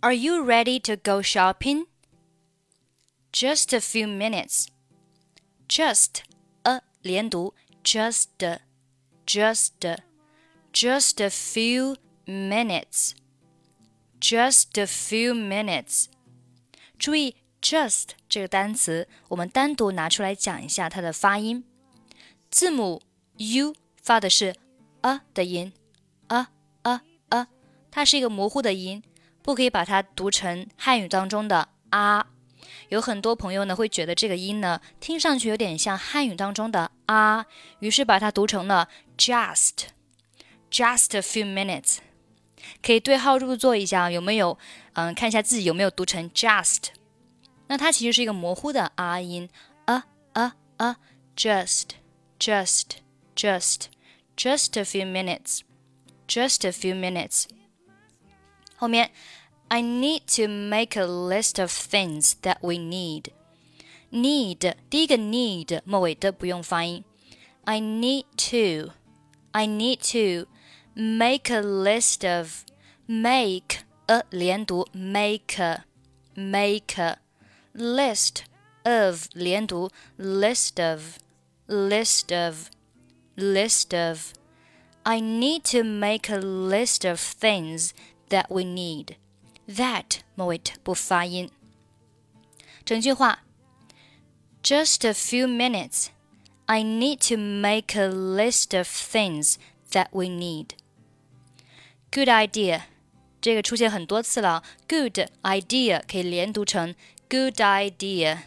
Are you ready to go shopping? Just a few minutes. Just a 连读，just just just a few minutes. Just a few minutes. 注意 just 这个单词，我们单独拿出来讲一下它的发音。字母 u 发的是 a 的音，a a a，它是一个模糊的音， 不可以把它读成汉语当中的啊。有很多朋友呢会觉得这个音呢听上去有点像汉语当中的啊，于是把它读成了 just just a few minutes。可以对号入座一下，有没有？嗯，看一下自己有没有读成 just。那它其实是一个模糊的啊音，a a a，just，just，just，just a few minutes, just a few minutes. 后面，I need to make a list of things that we need. Need 第一个 need 末尾的不用发音。I need to, I need to make a list of make a 连读 make a, make a list of 连读 list of list of, list of. I need to make a list of things that we need. That 末尾不发音。整句话：Just a few minutes. I need to make a list of things that we need. Good idea. 这个出现很多次了。Good idea 可以连读成 good idea.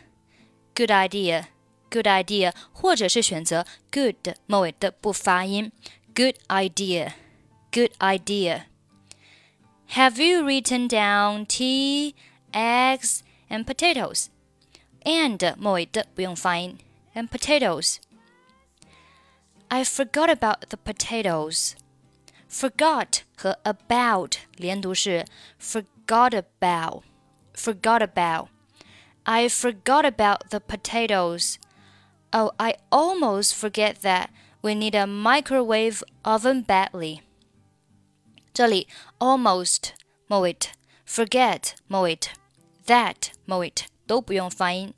Good idea. good idea，或者是选择 good 末尾的不发音，good idea，good idea。 Have you written down tea, eggs, and potatoes? And 末尾的不用发音，and potatoes。I forgot about the potatoes. Forgot 和 about 连读是 forgot about, forgot about. I forgot about the potatoes. Oh, I almost forget that we need a microwave oven badly. 这里 almost 末尾，forget 末尾，that 末尾都不用发音。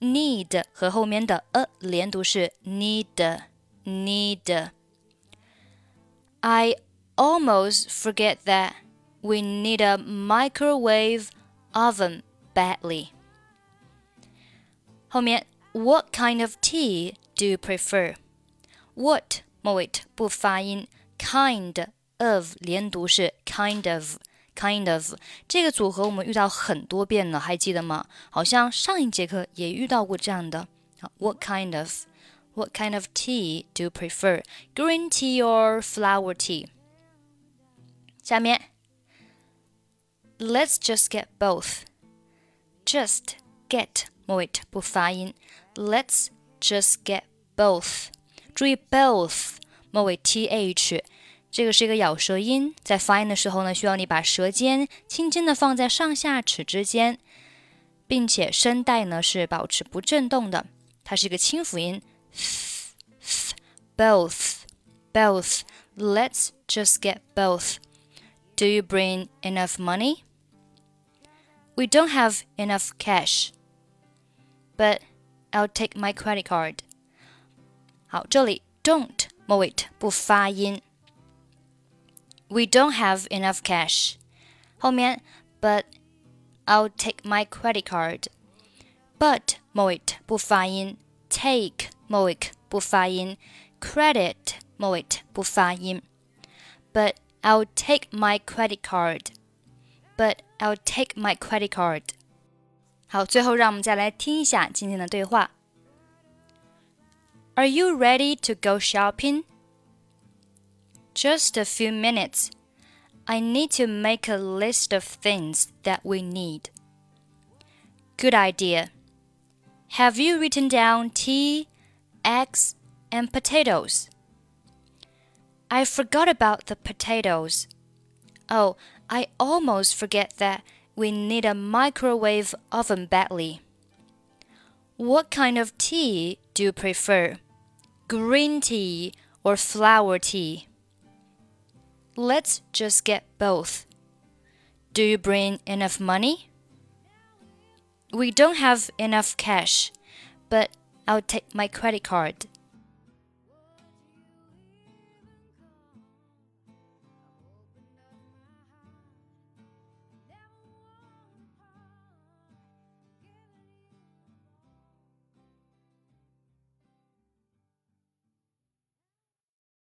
need 和后面的 a 连读是 need need。I almost forget that we need a microwave oven badly. 后面 what kind of tea do you prefer? What 末尾不发音，kind of 连读是 kind of。kind of 这个组合我们遇到很多遍了，还记得吗？好像上一节课也遇到过这样的。What kind of What kind of tea do you prefer? Green tea or flower tea? 下面，Let's just get both. Just get 末尾不发音。Let's just get both。注意 both 末尾 th， 这个是一个咬舌音，在发音的时候呢，需要你把舌尖轻轻的放在上下齿之间，并且声带呢是保持不震动的，它是一个清辅音。both both let's just get both do you bring enough money we don't have enough cash but I'll take my credit card。好，这里 don't 末尾不发音。 We don't have enough cash。后面 but I'll take my credit card。but 末尾不发音，take 末尾不发音，credit 末尾不发音。But I'll take my credit card. But I'll take my credit card. 好，最后让我们再来听一下今天的对话。Are you ready to go shopping? Just a few minutes. I need to make a list of things that we need. Good idea. Have you written down tea, eggs, and potatoes? I forgot about the potatoes. Oh, I almost forget that we need a microwave oven badly. What kind of tea do you prefer? Green tea or flower tea? Let's just get both. Do you bring enough money? We don't have enough cash, but I'll take my credit card.